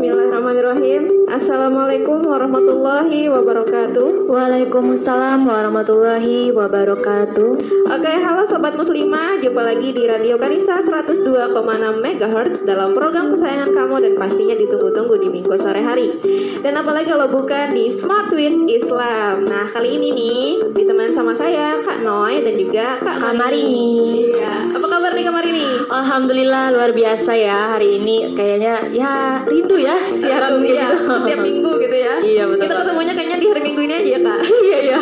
Bismillahirrahmanirrahim. Assalamualaikum warahmatullahi wabarakatuh. Waalaikumsalam warahmatullahi wabarakatuh. Oke, halo sobat muslimah, jumpa lagi di Radio Kanisa 102,6 MHz dalam program kesayangan kamu dan pastinya ditunggu-tunggu di minggu sore hari. Dan apalagi kalau bukan di Smart with Islam. Nah, kali ini nih ditemani sama saya Kak Noy dan juga Kak Marini. Iya. Apa kabar nih Kak Marini? Alhamdulillah luar biasa ya hari ini kayaknya ya rindu ya siaran Iya, gitu. setiap minggu gitu ya. Iya, betul Kita ketemunya kayaknya di hari Minggu ini aja ya Kak. Iya iya.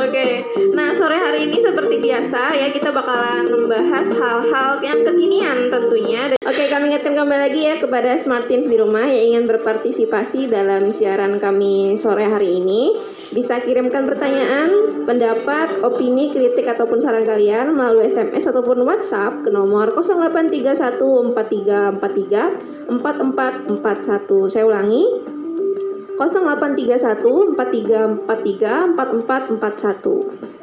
Oke, nah sore hari ini seperti biasa ya kita bakalan membahas hal-hal yang kekinian tentunya. Oke, kami ingatkan kembali lagi ya kepada Smart Teams di rumah yang ingin berpartisipasi dalam siaran kami sore hari ini. Bisa kirimkan pertanyaan, pendapat, opini, kritik ataupun saran kalian melalui SMS ataupun WhatsApp ke nomor 08314343 4441. Saya ulangi 0831 4343 4441.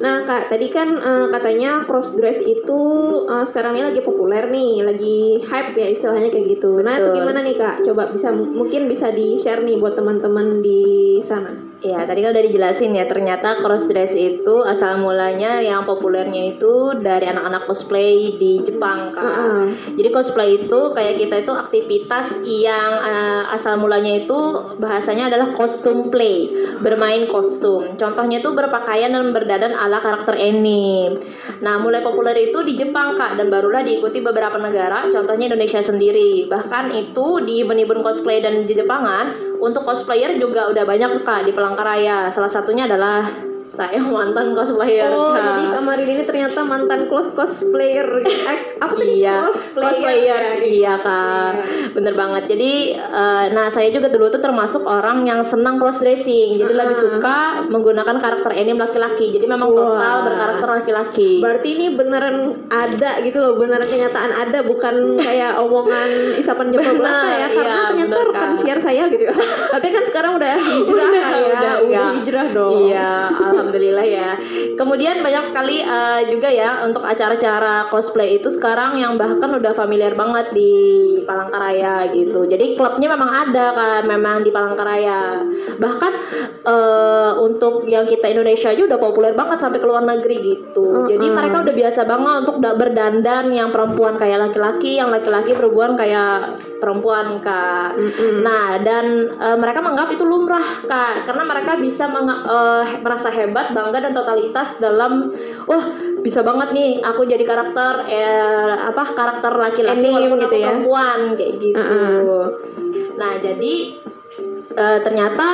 Nah kak, tadi kan eh, katanya cross dress itu eh, sekarang ini lagi populer nih, lagi hype ya istilahnya kayak gitu. Nah itu Betul. gimana nih kak? Coba bisa mungkin bisa di share nih buat teman-teman di sana. Ya tadi kan udah dijelasin ya ternyata cross dress itu asal mulanya yang populernya itu dari anak-anak cosplay di Jepang kan. Heeh. Jadi cosplay itu kayak kita itu aktivitas yang eh, asal mulanya itu bahasanya adalah kostum play, bermain kostum. Contohnya itu berpakaian dan berdandan ala karakter anime. Nah, mulai populer itu di Jepang Kak dan barulah diikuti beberapa negara, contohnya Indonesia sendiri. Bahkan itu di event-event cosplay dan di Jepangan untuk cosplayer juga udah banyak Kak di Palangkaraya. Salah satunya adalah saya mantan cosplayer Oh, Kak. jadi kemarin ini ternyata mantan close cosplayer. Eh, apa tadi? Iya, Cosplayer. cosplayers, ya? iya kak, bener banget. Jadi, eh, nah saya juga dulu tuh termasuk orang yang senang cross dressing, jadi lebih suka menggunakan karakter anime laki-laki. Jadi memang total Wah. berkarakter laki-laki. Berarti ini beneran ada gitu loh, beneran kenyataan ada, bukan kayak omongan isapan jempol Benar, belaka ya. Karena iya, ternyata benar, rekan siar saya gitu. Tapi kan sekarang udah hijrah Udah, ya, udah, udah, iya. hijrah dong. Iya, alhamdulillah ya. Kemudian banyak sekali eh, juga ya untuk acara-acara cosplay itu sekarang yang bahkan udah familiar banget di Palangkaraya gitu. Jadi klubnya memang ada kan, memang di Palangkaraya. Bahkan eh, untuk yang kita Indonesia aja udah populer banget sampai ke luar negeri gitu. Jadi mereka udah biasa banget untuk da- berdandan yang perempuan kayak laki-laki, yang laki-laki perempuan kayak perempuan kak. Nah dan eh, mereka menganggap itu lumrah kak, karena mereka bisa eh, merasa hebat, bangga dan totalitas dalam wah bisa banget nih aku jadi karakter eh, apa karakter laki-laki walaupun gitu aku ya. perempuan kayak gitu. Nah jadi eh, ternyata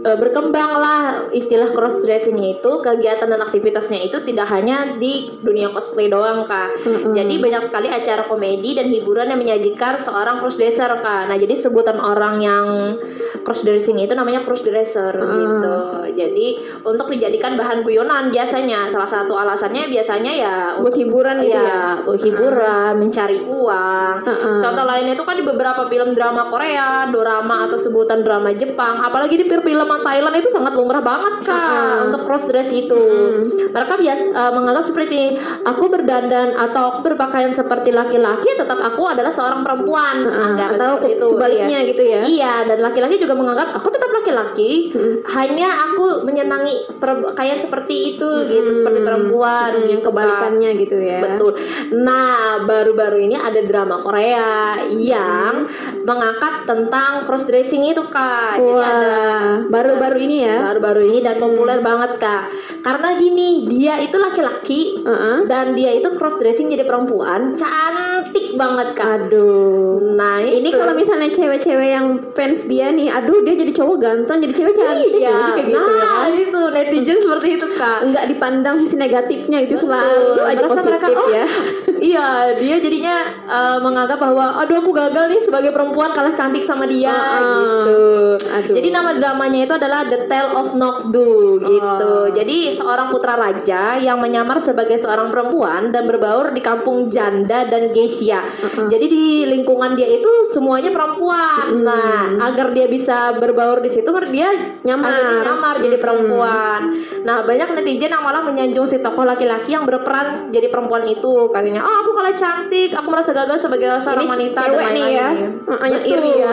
eh, berkembanglah istilah cross dressing itu kegiatan dan aktivitasnya itu tidak hanya di dunia cosplay doang kak jadi banyak sekali acara komedi dan hiburan yang menyajikan seorang cross dresser kak nah jadi sebutan orang yang cross dressing itu namanya cross dresser gitu. Jadi untuk dijadikan bahan guyonan biasanya. Salah satu alasannya biasanya ya Buat hiburan gitu ya. ya? buat hiburan mencari uang. Heeh. contoh lainnya itu kan di beberapa film drama Korea dorama atau sebutan drama Jepang. Apalagi di film Thailand itu sangat lumrah banget kak untuk cross dress itu. Mereka biasa eh, menganggap seperti ini aku berdandan atau aku berpakaian seperti laki-laki tetap aku adalah seorang perempuan. Anggapan Atau seperti itu, sebaliknya iya. gitu ya. Iya, dan laki-laki juga menganggap aku tetap laki-laki, hanya aku menyenangi perpakaian seperti itu gitu, seperti perempuan Hmm, gitu. Kak. kebalikannya gitu ya. Betul. Nah, baru-baru ini ada drama Korea yang mengangkat tentang cross dressing itu, Kak. Jadi ada Wah, baru-baru ini ya. baru-baru ini dan populer banget, Kak. Karena gini, dia itu laki-laki Heeh. dan dia itu cross dressing jadi perempuan, cantik banget, Kak. Aduh. Nah, Ini kalau misalnya cewek-cewek yang fans dia nih, aduh dia jadi cowok ganteng, jadi cewek cantik Iya, sih kayak gitu ya. nah itu netizen seperti itu kak. Enggak dipandang sisi negatifnya itu selalu aja Merasa positif mereka, oh, ya. iya, dia jadinya uh, menganggap bahwa, aduh aku gagal nih sebagai perempuan kalah cantik sama dia Ah, gitu. aduh. Jadi nama dramanya itu adalah The Tale of Nokdu gitu. Oh. Jadi seorang putra raja yang menyamar sebagai seorang perempuan dan berbaur di kampung janda dan geisha ya. Jadi di lingkungan dia itu semuanya perempuan. Nah, agar dia bisa berbaur di situ dia Nyamar. akhirnya nyamar jadi perempuan. Nah, banyak netizen yang malah menyanjung si tokoh laki-laki yang berperan jadi perempuan itu. Katanya, "Oh, aku kalah cantik, aku merasa gagal sebagai seorang Ini wanita dan ya. lain-lain." Heeh, yang Betul. iri ya.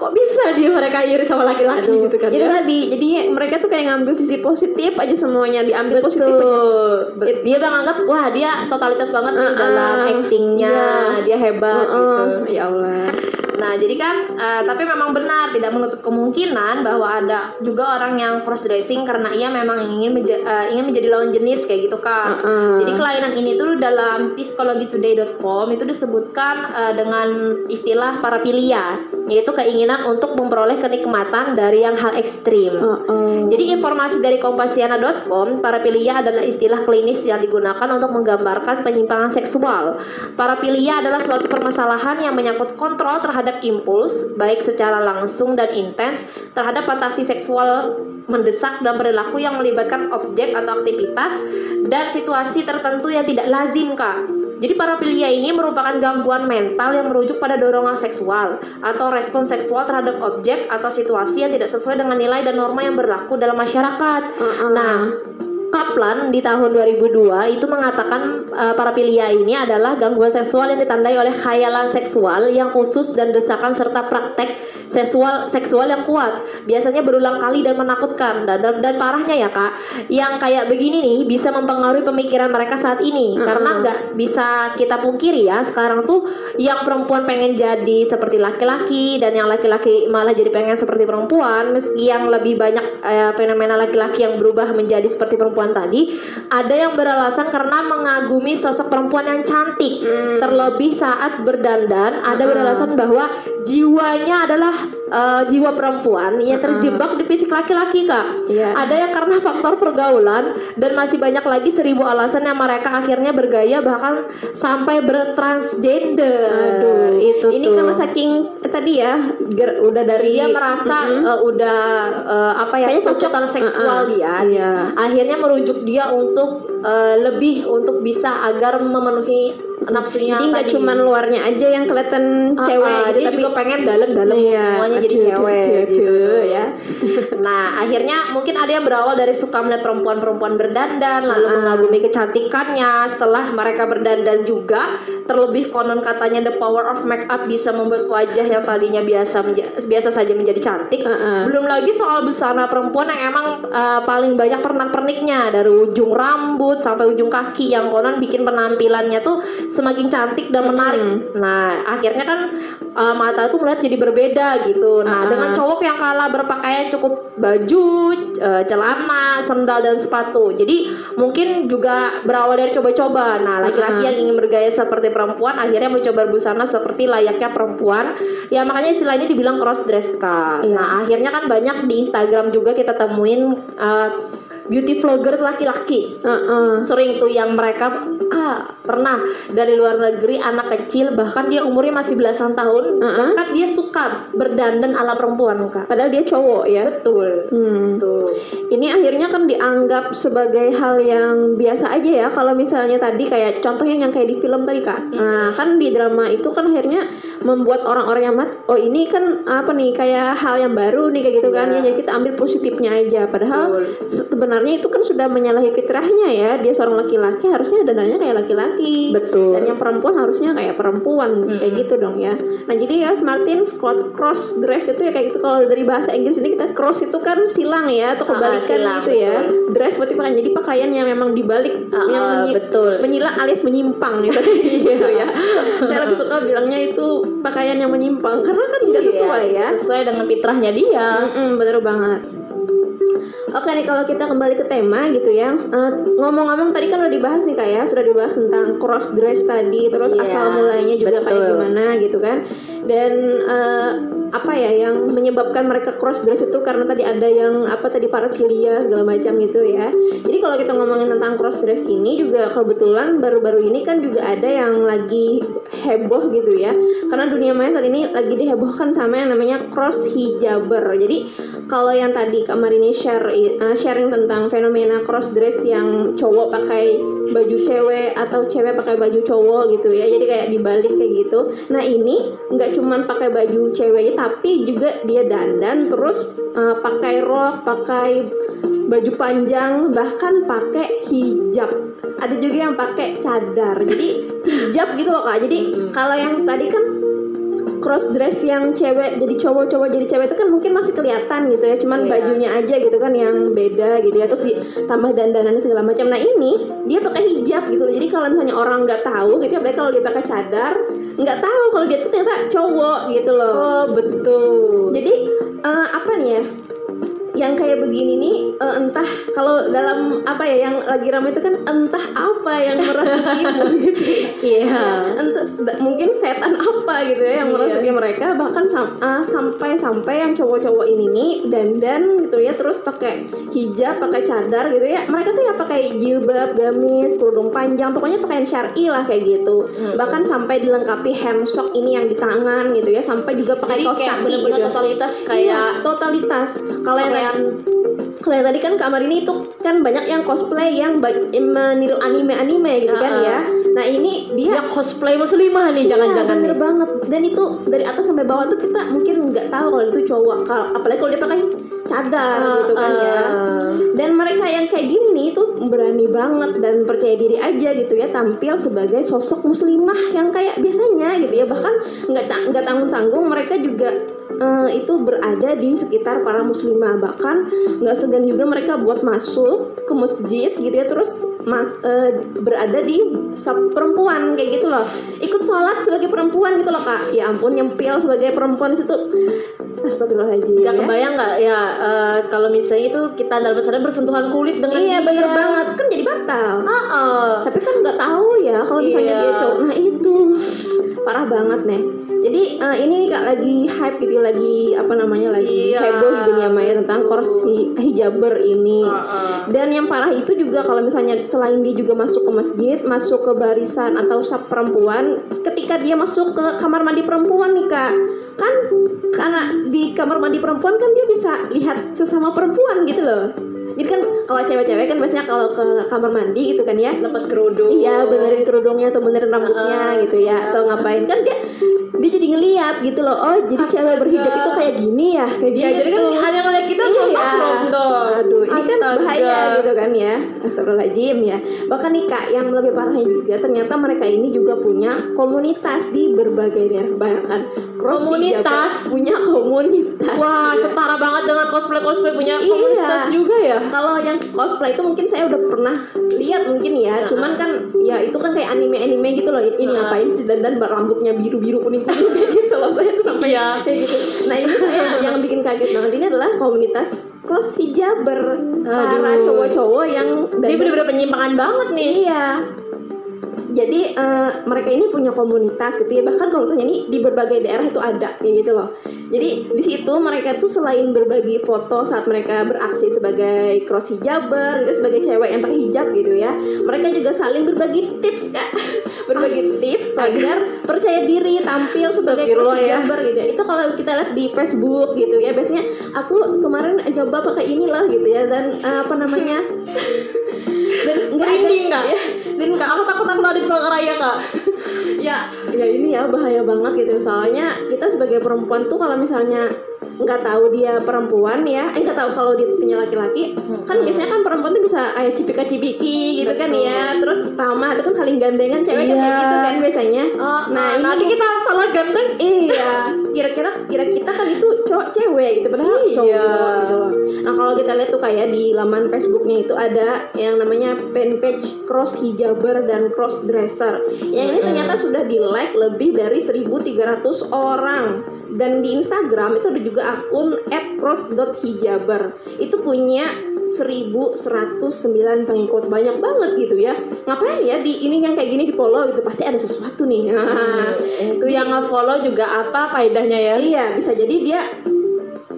Kok bisa dia mereka iri sama laki-laki gitu kan Itu ya? tadi, jadi mereka tuh kayak ngambil sisi positif aja semuanya diambil positif aja. Betul. Dia menganggap wah dia totalitas banget nih Uh-uh. dalam actingnya, Iya. dia hebat gitu. Heeh, Ya Allah. Nah, jadi kan eh, tapi memang benar tidak menutup kemungkinan bahwa ada juga orang yang cross dressing karena ia memang ingin menja- eh, ingin menjadi lawan jenis kayak gitu Kak. Heeh. Jadi kelainan ini tuh dalam psikologitoday.com itu disebutkan eh, dengan istilah parapilia, yaitu keinginan untuk memperoleh kenikmatan dari yang hal ekstrim. Heeh. Jadi informasi dari kompasiana.com, parapilia adalah istilah klinis yang digunakan untuk menggambarkan penyimpangan seksual. Parapilia adalah suatu permasalahan yang menyangkut kontrol terhadap impuls, baik secara langsung dan intens, terhadap fantasi seksual mendesak dan perilaku yang melibatkan objek atau aktivitas dan situasi tertentu yang tidak lazim, Kak. Jadi parapilia ini merupakan gangguan mental yang merujuk pada dorongan seksual atau respon seksual terhadap objek atau situasi yang tidak sesuai dengan nilai dan norma yang berlaku dalam masyarakat. Uh-uh. Nah, Kaplan di tahun 2002 itu mengatakan uh, parapilia ini adalah gangguan seksual yang ditandai oleh khayalan seksual yang khusus dan desakan serta praktek seksual seksual yang kuat. Biasanya berulang kali dan menakutkan. Dan, dan, dan parahnya ya kak, yang kayak begini nih bisa mempengaruhi pemikiran mereka saat ini. Karena nggak bisa kita pungkiri ya sekarang tuh yang perempuan pengen jadi seperti laki-laki dan yang laki-laki malah jadi pengen seperti perempuan meski yang lebih banyak eh, fenomena laki-laki yang berubah menjadi seperti perempuan tadi ada yang beralasan karena mengagumi sosok perempuan yang cantik. Terlebih saat berdandan ada beralasan bahwa jiwanya adalah eh, jiwa perempuan yang terjebak di fisik laki-laki kak Iya. ada yang karena faktor pergaulan dan masih banyak lagi seribu alasan yang mereka akhirnya bergaya bahkan sampai bertransgender Aduh, itu ini tuh. karena saking eh, tadi ya ger- udah dari dia merasa Mm-mm. eh, udah eh, apa ya tuntutan seksual Uh-uh. dia Iya. akhirnya merujuk dia untuk eh, lebih untuk bisa agar memenuhi nafsunya jadi nggak cuman luarnya aja yang kelihatan Ah, cewek ah, gitu dia tapi juga pengen dalam-dalam Iya, semuanya jadi aduh, cewek aduh, aduh, gitu ya. Nah, akhirnya mungkin ada yang berawal dari suka melihat perempuan-perempuan berdandan, lalu Ah. mengagumi kecantikannya. Setelah mereka berdandan juga, terlebih konon katanya the power of make up bisa membuat wajah yang tadinya biasa biasa saja menjadi cantik. Ah, ah. Belum lagi soal busana perempuan yang emang uh, paling banyak pernak-perniknya dari ujung rambut sampai ujung kaki yang konon bikin penampilannya tuh semakin cantik dan menarik. Nah, akhirnya kan uh, mata tuh melihat jadi berbeda gitu. Nah, Uh-uh. dengan cowok yang kalah berpakaian cukup baju, uh, celana, sendal dan sepatu. Jadi mungkin juga berawal dari coba-coba. Nah, laki-laki Uh-uh. yang ingin bergaya seperti perempuan akhirnya mencoba busana seperti layaknya perempuan. Ya makanya istilah ini dibilang cross dress kak. Iya. Nah, akhirnya kan banyak di Instagram juga kita temuin uh, beauty vlogger laki-laki Heeh. sering tuh yang mereka ah pernah dari luar negeri anak kecil bahkan dia umurnya masih belasan tahun Uh-uh. bahkan dia suka berdandan ala perempuan kak padahal dia cowok ya betul Hmm. tuh Ini akhirnya kan dianggap sebagai hal yang biasa aja ya kalau misalnya tadi kayak contohnya yang kayak di film tadi kak. Nah kan di drama itu kan akhirnya membuat orang-orang yang mat, oh ini kan apa nih kayak hal yang baru nih kayak gitu kan ya. Jadi kita ambil positifnya aja. Padahal sebenarnya itu kan sudah menyalahi fitrahnya ya. Dia seorang laki-laki harusnya dandannya kayak laki-laki. Betul. Dan yang perempuan harusnya kayak perempuan kayak gitu dong ya. Nah jadi ya Martin Scott cross dress itu ya kayak gitu kalau dari bahasa Inggris ini kita cross itu kan silang ya atau Ah, kebalikan silang, gitu ya. Dress berarti pakaian jadi pakaian yang memang dibalik Ah, yang ah, menyi- betul. menyilang alias menyimpang gitu, gitu ya. Saya lebih suka bilangnya itu pakaian yang menyimpang karena kan nggak sesuai ya. sesuai dengan fitrahnya dia Mm-mm, bener banget. Oke nih kalau kita kembali ke tema gitu ya Eh, ngomong-ngomong tadi kan udah dibahas nih kak ya sudah dibahas tentang cross dress tadi terus Iya, asal mulainya juga kayak betul. gimana gitu kan. Dan eh, apa ya yang menyebabkan mereka cross dress itu karena tadi ada yang apa tadi parafilia segala macam gitu ya. Jadi kalau kita ngomongin tentang cross dress ini juga kebetulan baru-baru ini kan juga ada yang lagi heboh gitu ya. Karena dunia maya saat ini lagi dihebohkan sama yang namanya cross hijaber. Jadi kalau yang tadi Kak Marini share uh, sharing tentang fenomena cross dress yang cowok pakai baju cewek atau cewek pakai baju cowok gitu ya. Jadi kayak dibalik kayak gitu. Nah ini nggak cuman pakai baju ceweknya tapi juga dia dandan terus uh, pakai rok pakai baju panjang bahkan pakai hijab. Ada juga yang pakai cadar. Jadi hijab gitu loh kak. Jadi kalau yang tadi kan cross dress yang cewek jadi cowok-cowok jadi cewek itu kan mungkin masih kelihatan gitu ya cuman Iya. bajunya aja gitu kan yang beda gitu ya terus ditambah dandanan segala macam nah ini dia pakai hijab gitu loh jadi kalau misalnya orang nggak tahu gitu ya kalau dia pakai cadar nggak tahu kalau dia tuh ternyata cowok gitu loh Oh betul. jadi eh, apa nih ya yang kayak begini nih eh, entah kalau dalam apa ya yang lagi ramai itu kan entah apa yang merasukimu gitu Iya. entah sed- mungkin setan apa gitu ya yang Iya. merasuki mereka bahkan sam- ah, sampai sampai yang cowok-cowok ini nih dandan gitu ya terus pakai hijab pakai cadar gitu ya mereka tuh ya pakai jilbab gamis kerudung panjang pokoknya pakaian syar'i lah kayak gitu Hmm. bahkan sampai dilengkapi handsock ini yang di tangan gitu ya sampai juga pakai kaos kaki gitu totalitas Iya, kayak totalitas kalau yang Kalau yang tadi kan kamar ini itu kan banyak yang cosplay yang meniru anime-anime gitu kan ya. Nah ini dia dia cosplay muslimah nih Iya, jangan-jangan bener nih. banget dan itu dari atas sampai bawah tuh kita mungkin nggak tahu kalau itu cowok apalagi kalau dia pakai cadar gitu kan ya. Ah. dan mereka yang kayak gini nih itu berani banget dan percaya diri aja gitu ya tampil sebagai sosok muslimah yang kayak biasanya gitu ya. Bahkan nggak nggak tanggung tanggung mereka juga eh, itu berada di sekitar para muslimah. Bahkan nggak segan juga mereka buat masuk ke masjid gitu ya. Terus mas eh, berada di sub perempuan kayak gitu loh. Ikut sholat sebagai perempuan gitu loh kak. Ya ampun nyempil sebagai perempuan di situ. Astagfirullahaladzim Gak ya. kebayang nggak? Ya eh, kalau misalnya itu kita dalam pesantren bersentuhan kulit dengan Iya dia. bener banget kan jadi batal. Ah, ah. Tapi kan nggak tahu ya kalau misalnya Iya. dia cowok. Nah itu parah banget nih. Jadi eh, ini kak lagi hype gitu ya, lagi apa namanya lagi Iya. heboh di dunia maya tentang kursi hijaber ini. Ah, ah. Dan yang parah itu juga kalau misalnya selain dia juga masuk ke masjid, masuk ke barisan atau sub perempuan, ketika dia masuk ke kamar mandi perempuan nih kak, kan karena di kamar mandi perempuan kan dia bisa lihat sesama perempuan gitu loh. Jadi kan kalau cewek-cewek kan biasanya kalau ke kamar mandi gitu kan ya, lepas kerudung. Iya benerin kerudungnya atau benerin rambutnya Ah, gitu ya atau ngapain kan dia dia jadi ngeliat gitu loh oh jadi cewek Astaga. berhijab itu kayak gini ya kayak Iya, gitu. jadi kan hanya ngeliat kita iya. mahrum dong. aduh ini kan Astaga. bahaya gitu kan ya astagfirullahaladzim ya bahkan nih kak yang lebih parahnya juga ternyata mereka ini juga punya komunitas di berbagai daerah bayangkan Komunitas? hijaber punya komunitas Wah, Iya. setara banget dengan cosplay cosplay punya Iya. komunitas juga ya. kalau yang cosplay itu mungkin saya udah pernah lihat mungkin ya cuman kan ya itu kan kayak anime anime gitu loh ini Nah. ngapain sih dan dan rambutnya biru biru kuning kuning kayak gitu loh saya tuh sampai kayak gitu nah ini saya yang bikin kaget banget ini adalah komunitas cross hijaber para cowok-cowok yang Dia bener-bener penyimpangan banget nih. Iya. Jadi eh, mereka ini punya komunitas gitu ya. Bahkan komunitasnya ini di berbagai daerah itu ada kayak gitu loh. Jadi di situ mereka tuh selain berbagi foto saat mereka beraksi sebagai cross hijaber, gitu sebagai cewek yang pakai hijab gitu ya, mereka juga saling berbagi tips kak, berbagi tips agar percaya diri tampil sebagai cross ya. hijaber gitu ya. Itu kalau kita lihat di Facebook gitu ya, biasanya aku kemarin coba pakai ini loh gitu ya. Dan eh, apa namanya? Dan nggak ada ya, dan Kak, aku takut aku ada di Palangkaraya kak. ya ya ini ya bahaya banget gitu soalnya kita sebagai perempuan tuh kalau misalnya nggak tahu dia perempuan ya eh nggak tahu kalau dia punya laki-laki kan biasanya kan perempuan tuh bisa kayak cipika cipiki gitu kan ya terus tama itu kan saling gandengan cewek kan kayak Iya. gitu kan biasanya Oh, nah ini nanti kita salah ganteng. Iya, kira-kira kira kita kan itu cowok cewek gitu padahal Iya. cowok gitu loh. Nah kalau kita lihat tuh kayak di laman Facebooknya itu ada yang namanya fanpage cross hijaber dan cross dresser. Yang ini ternyata sudah di like lebih dari 1.300 orang dan di Instagram itu ada juga akun @cross.hijaber itu punya 1109 pengikut. Banyak banget gitu ya. Ngapain ya di ini yang kayak gini di follow gitu? Pasti ada sesuatu nih. Nah, Itu yang nge-follow juga apa faedahnya ya? Iya, bisa jadi dia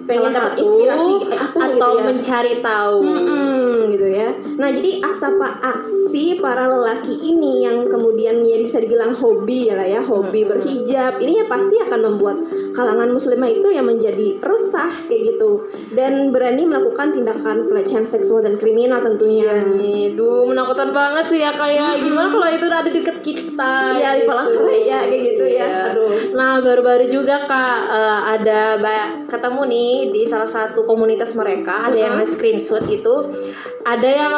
pengen dapat inspirasi kayak aku atau gitu ya. mencari tahu. Mm-mm, gitu ya. Nah jadi apa aksi para lelaki ini yang kemudian ya bisa dibilang hobi ya lah ya, hobi berhijab ini ya pasti akan membuat kalangan muslimah itu yang menjadi resah kayak gitu dan berani melakukan tindakan pelecehan seksual dan kriminal tentunya. Nih, duh menakutkan banget sih ya kayak gimana kalau itu ada di deket kita. Di gitu. Palangkaraya kayak gitu ya. Iya. Aduh. Nah baru-baru juga kak eh, ada ketemu nih di salah satu komunitas mereka ada yang nge-screenshot itu ada yang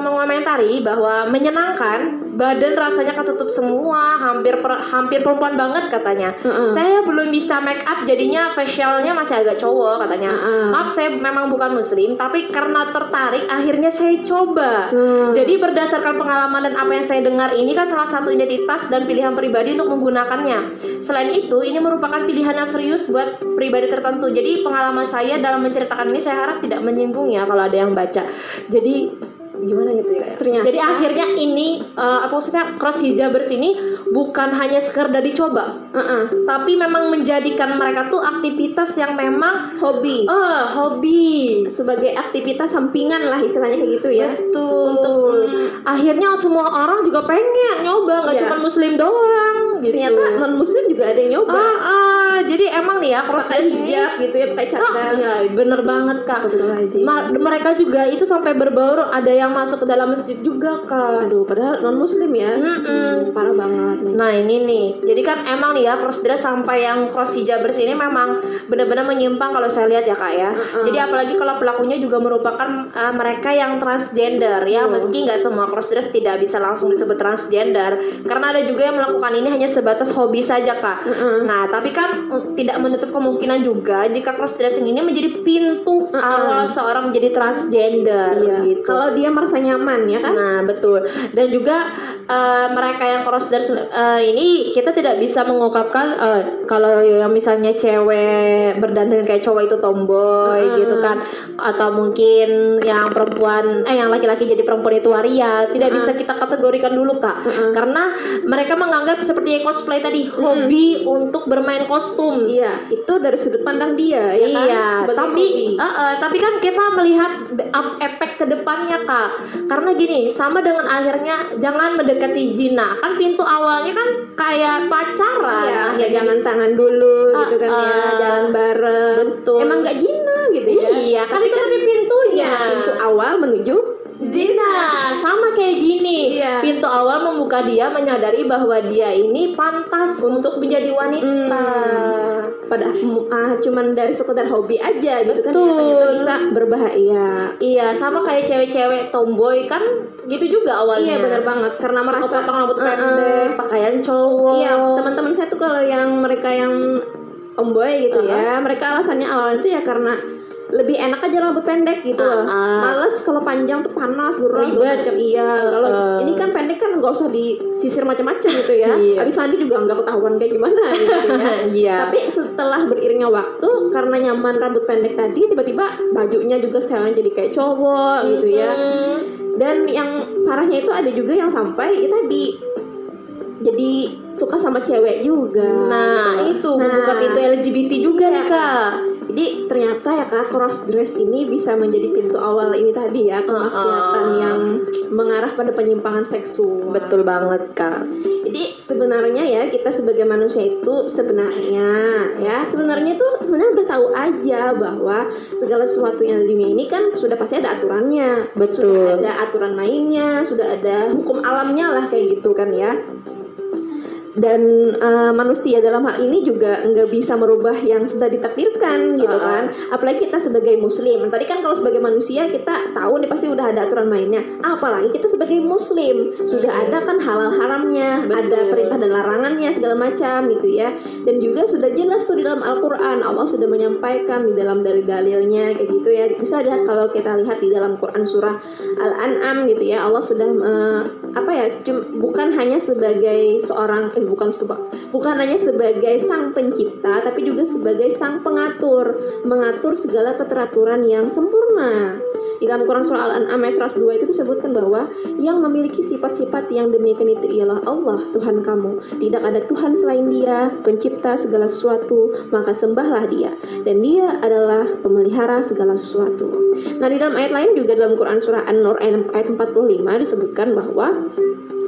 mengomentari bahwa menyenangkan badan rasanya ketutup semua hampir per- hampir perempuan banget katanya Mm-mm. saya belum bisa make up jadinya facialnya masih agak cowok katanya Mm-mm. maaf saya memang bukan muslim tapi karena tertarik akhirnya saya coba Hmm. jadi berdasarkan pengalaman dan apa yang saya dengar ini kan salah satu identitas dan pilihan pribadi untuk menggunakannya. Selain itu, ini merupakan pilihan yang serius buat pribadi tertentu. Jadi pengalaman saya dalam menceritakan ini saya harap tidak menyinggung ya kalau ada yang baca. Jadi gimana gitu ya? Ternyata- Jadi akhirnya ini eh, apa maksudnya cross hijabers ini bukan hanya sekedar dicoba, Uh-uh. tapi memang menjadikan mereka tuh aktivitas yang memang Hobi eh hobi. sebagai aktivitas sampingan lah istilahnya kayak gitu ya. Betul. Untuk akhirnya semua orang juga pengen nyoba nggak Iya. cuma muslim doang gitu. ternyata non muslim juga ada yang nyoba. ah, ah, jadi emang nih ya proses hijab gitu ya, pakai Ah, cadar. ya, bener banget kak. Mereka juga itu sampai berbaur ada yang masuk ke dalam masjid juga kak. Aduh, padahal non muslim ya. Mm-mm. Parah banget nih. Nah ini nih, jadi kan emang nih ya cross dress sampai yang cross hijabers ini memang benar-benar menyimpang kalau saya lihat ya kak ya. Jadi apalagi kalau pelakunya juga merupakan uh, mereka yang transgender ya, meski nggak semua cross dress tidak bisa langsung disebut transgender, karena ada juga yang melakukan ini hanya sebatas hobi saja kak. Nah tapi kan mm, tidak menutup kemungkinan juga jika cross dressing ini menjadi pintu awal seorang menjadi transgender Iya. gitu. Kalau dia merasa nyaman ya kan? Nah betul. Dan juga eh, mereka yang cross dress eh, ini kita tidak bisa mengungkapkan eh, kalau yang misalnya cewek berdandan kayak cowok itu tomboy gitu kan. Atau mungkin yang perempuan eh yang laki-laki jadi perempuan itu waria. Tidak bisa kita kategorikan dulu kak. Karena mereka menganggap seperti cosplay tadi hobi untuk bermain kostum Iya, itu dari sudut pandang dia ya kan? iya, Sebagai tapi uh, uh, tapi kan kita melihat efek ke depannya kak. Karena gini, sama dengan akhirnya jangan mendekati zina. Kan pintu awalnya kan kayak pacaran. Iya, ya jangan tangan dulu Ah, gitu kan ya, ah. jalan bareng. Betul. Emang nggak jina gitu ya? Iya, kan Tapi itu tapi pintunya. ya, pintu awal menuju Zina sama kayak gini. Iya. Pintu awal membuka dia menyadari bahwa dia ini pantas untuk menjadi wanita. pada ah, cuman dari sekedar hobi aja gitu kan Betul. ternyata bisa berbahaya. Iya, sama kayak cewek-cewek tomboy kan gitu juga awalnya. Iya benar banget karena Suka merasa potong rambut pendek, pakaian cowok. Iya, teman-teman saya tuh kalau yang mereka yang tomboy gitu ya, mereka alasannya awalnya itu ya karena lebih enak aja rambut pendek gitu loh. Ah, ah. Males kalau panjang tuh panas, gerah macam. Iya, kalau Ah. ini kan pendek kan nggak usah disisir macam-macam gitu ya. Iya. Habis mandi juga nggak ketahuan kayak gimana gitu ya. Iya. Tapi setelah beriringnya waktu karena nyaman rambut pendek tadi tiba-tiba bajunya juga stylenya jadi kayak cowok gitu ya. Hmm. Dan yang parahnya itu ada juga yang sampai ya tadi jadi suka sama cewek juga. Nah, itu Nah, membuka pintu LGBT juga iya. nih, Kak. Jadi ternyata ya kak cross dress ini bisa menjadi pintu awal ini tadi ya kemaksiatan Uh-uh. yang mengarah pada penyimpangan seksual. Betul banget, Kak. Jadi sebenarnya ya kita sebagai manusia itu sebenarnya ya sebenarnya itu sebenarnya udah tahu aja bahwa segala sesuatu yang ada di dunia ini kan sudah pasti ada aturannya. Betul. Sudah ada aturan mainnya, sudah ada hukum alamnya lah kayak gitu kan ya. Dan eh, manusia dalam hal ini juga nggak bisa merubah yang sudah ditakdirkan gitu kan. Apalagi kita sebagai muslim. Tadi kan kalau sebagai manusia kita tahu nih pasti udah ada aturan mainnya. Apalagi kita sebagai muslim sudah ada kan halal haramnya, ada perintah dan larangannya segala macam gitu ya. Dan juga sudah jelas tuh di dalam Al-Qur'an Allah sudah menyampaikan di dalam dalil-dalilnya kayak gitu ya. Bisa lihat kalau kita lihat di dalam Quran surah Al-An'am gitu ya. Allah sudah eh, apa ya bukan hanya sebagai seorang bukan seba- bukan hanya sebagai sang pencipta tapi juga sebagai sang pengatur mengatur segala keteraturan yang sempurna Di dalam Quran surah Al-An'am ayat 102 itu disebutkan bahwa yang memiliki sifat-sifat yang demikian itu ialah Allah Tuhan kamu. Tidak ada Tuhan selain Dia, pencipta segala sesuatu, maka sembahlah Dia. Dan Dia adalah pemelihara segala sesuatu. Nah, di dalam ayat lain juga dalam Quran surah An-Nur ayat 45 disebutkan bahwa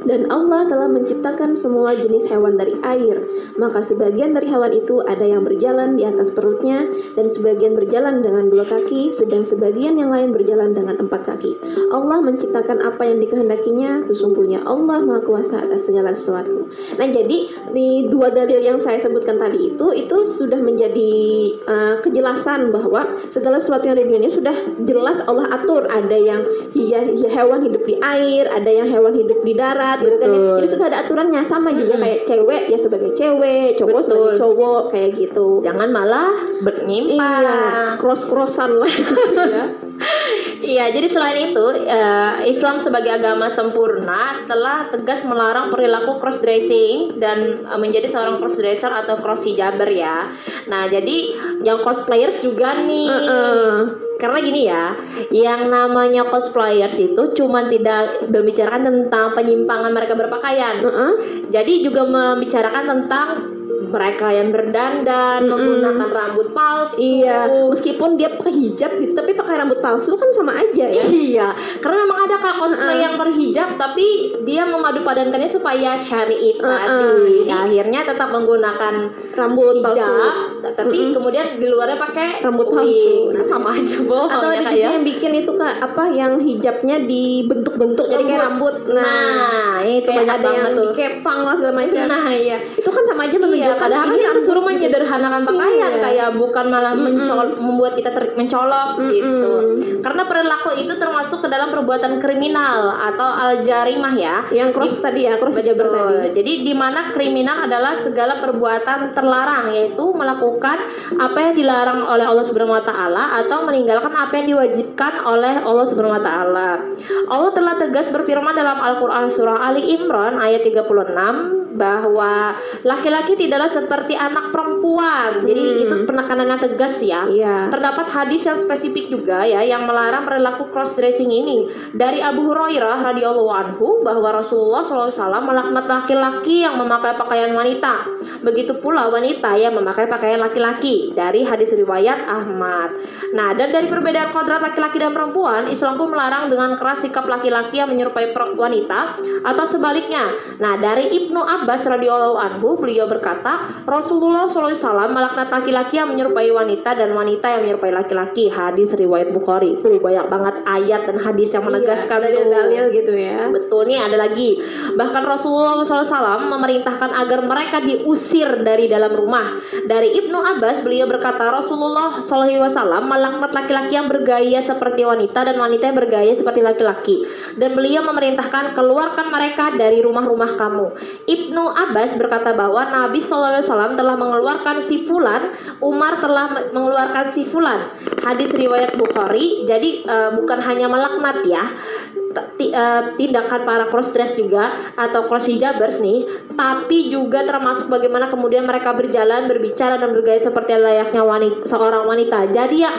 dan Allah telah menciptakan semua jenis hewan dari air. Maka sebagian dari hewan itu ada yang berjalan di atas perutnya dan sebagian berjalan dengan dua kaki, sedang sebagian yang lain berjalan dengan empat kaki. Allah menciptakan apa yang dikehendakinya, sesungguhnya Allah Maha Kuasa atas segala sesuatu. Nah, jadi di dua dalil yang saya sebutkan tadi itu itu sudah menjadi uh, kejelasan bahwa segala sesuatu yang ada di dunia sudah jelas Allah atur. Ada yang ya, ya, hewan hidup di air, ada yang hewan hidup di darat gitu kan ya. Jadi sudah ada aturannya sama juga kayak cewek ya sebagai cewek, cowok Betul. sebagai cowok kayak gitu. Jangan malah bernyimpan. Iya, cross-crossan lah gitu ya. Iya, jadi selain itu, eh, Islam sebagai agama sempurna setelah tegas melarang perilaku cross dressing dan eh, menjadi seorang cross dresser atau cross hijaber ya. Nah, jadi yang cosplayers juga nih. Heeh. Karena gini ya, yang namanya cosplayers itu cuma tidak membicarakan tentang penyimpangan mereka berpakaian. Heeh. Jadi juga membicarakan tentang mereka yang berdandan, menggunakan rambut palsu. Iya, meskipun dia pakai hijab gitu, tapi pakai rambut palsu kan sama aja ya. Iya, karena memang ada kak cosplay yang berhijab tapi dia memadu padankannya supaya syar'i tadi. Nah, akhirnya tetap menggunakan Rambut palsu. hijab, tapi kemudian di luarnya pakai Rambut palsu. Nah, sama aja bohong Atau ada juga ya. yang bikin itu kak apa yang hijabnya dibentuk-bentuk jadi kayak rambut. Nah, Nah, itu kayak banyak ada yang tuh. dikepang lah segala macam. Nah, iya. Itu kan sama aja Iya, menunjukkan padahal kan rambut suruh gitu. menyederhanakan pakaian Iya. kayak bukan malah mencol- membuat kita ter- mencolok gitu. Karena perilaku itu termasuk ke dalam perbuatan kriminal atau al-jarimah ya. yang cross tadi ya, cross Betul. tadi. Jadi di mana kriminal adalah segala perbuatan terlarang yaitu melakukan apa yang dilarang oleh Allah Subhanahu wa taala atau meninggalkan apa yang diwajibkan oleh Allah Subhanahu wa taala. Allah telah tegas berfirman dalam Al-Qur'an surah Ali Imran ayat 36 bahwa laki-laki tidaklah seperti anak perempuan. Jadi itu penekanannya tegas ya. Iya. Terdapat hadis yang spesifik juga ya yang melarang perilaku cross dressing ini dari Abu Hurairah radhiyallahu anhu bahwa Rasulullah SAW melaknat laki-laki yang memakai pakaian wanita. Begitu pula wanita yang memakai pakaian laki-laki dari hadis riwayat Ahmad. Nah, dan dari perbedaan kodrat laki-laki dan perempuan, Islam pun melarang dengan keras sikap laki-laki yang menyerupai wanita atau sebaliknya. Nah, dari Ibnu Abbas radhiyallahu anhu beliau berkata, Rasulullah SAW melaknat laki-laki yang menyerupai wanita dan wanita yang menyerupai laki-laki. Hadis riwayat Bukhari. Tuh banyak banget ayat dan hadis yang menegaskan iya, tuh. dalil-dalil gitu ya. Betul nih ada lagi. Bahkan Rasulullah SAW memerintahkan agar mereka diusir dari dalam rumah. Dari Ibnu Abbas beliau berkata Rasulullah SAW melaknat laki-laki yang bergaya seperti wanita dan wanita yang bergaya seperti laki-laki. Dan beliau memerintahkan keluarkan mereka dari rumah-rumah kamu. Ibnu Abbas berkata bahwa Nabi SAW telah mengeluarkan si fulan, Umar telah me- mengeluarkan si fulan. Hadis riwayat Bukhari. Jadi eh, bukan hanya melaknat ya, eh, tindakan para cross dress juga atau cross hijabers nih, tapi juga termasuk bagaimana kemudian mereka berjalan, berbicara dan bergaya seperti layaknya wanita seorang wanita. Jadi ya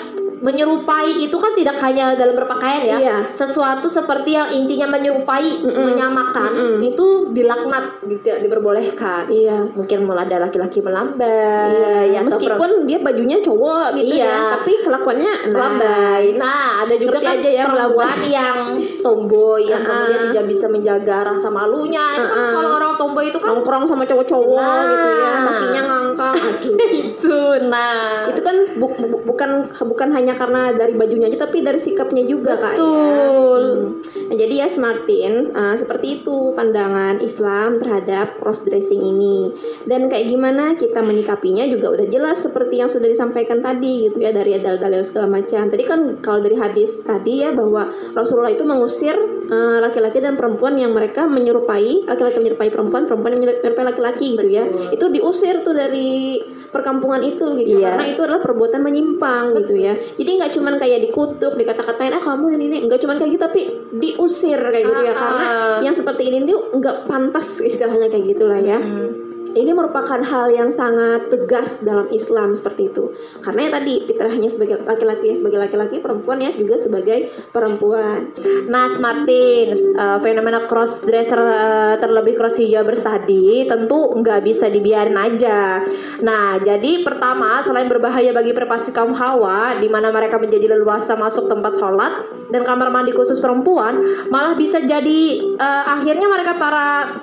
menyerupai itu kan tidak hanya dalam berpakaian ya, Iya. sesuatu seperti yang intinya menyerupai, menyamakan itu dilaknat, tidak diperbolehkan. Iya. Mungkin mulai ada laki-laki melambai, ya, atau Meskipun dia bajunya cowok gitu Iya. ya, tapi kelakuannya nah, melambai. Nah, ada juga kan aja ya perempuan yang tomboy yang Uh-uh. kemudian tidak bisa menjaga rasa malunya. Itu kan kalau orang tomboy itu kan nongkrong sama cowok-cowok Nah. gitu ya, kakinya ngangkang. Aduh. itu. Nah, itu kan bu- bu- bukan bukan hanya karena dari bajunya aja tapi dari sikapnya juga kak ya. Betul. Hmm. Nah, jadi ya Smartin uh, seperti itu pandangan Islam terhadap cross dressing ini dan kayak gimana kita menyikapinya juga udah jelas seperti yang sudah disampaikan tadi gitu ya dari dalil-dalil segala macam tadi kan kalau dari hadis tadi ya bahwa Rasulullah itu mengusir uh, laki-laki dan perempuan yang mereka menyerupai laki-laki menyerupai perempuan perempuan yang menyerupai laki-laki gitu ya itu diusir tuh dari perkampungan itu gitu Iya. karena itu adalah perbuatan menyimpang gitu ya jadi nggak cuman kayak dikutuk dikata-katain ah kamu ini ini nggak cuman kayak gitu tapi diusir kayak gitu ya Ah, karena ah. yang seperti ini tuh nggak pantas istilahnya kayak gitulah ya Hmm. Ini merupakan hal yang sangat tegas dalam Islam seperti itu. Karena ya tadi fitrahnya sebagai laki-laki sebagai laki-laki, perempuan ya juga sebagai perempuan. Nah, Martin, uh, fenomena cross dresser uh, terlebih cross hijab tadi tentu nggak bisa dibiarin aja. Nah, jadi pertama selain berbahaya bagi privasi kaum hawa, di mana mereka menjadi leluasa masuk tempat sholat dan kamar mandi khusus perempuan, malah bisa jadi uh, akhirnya mereka para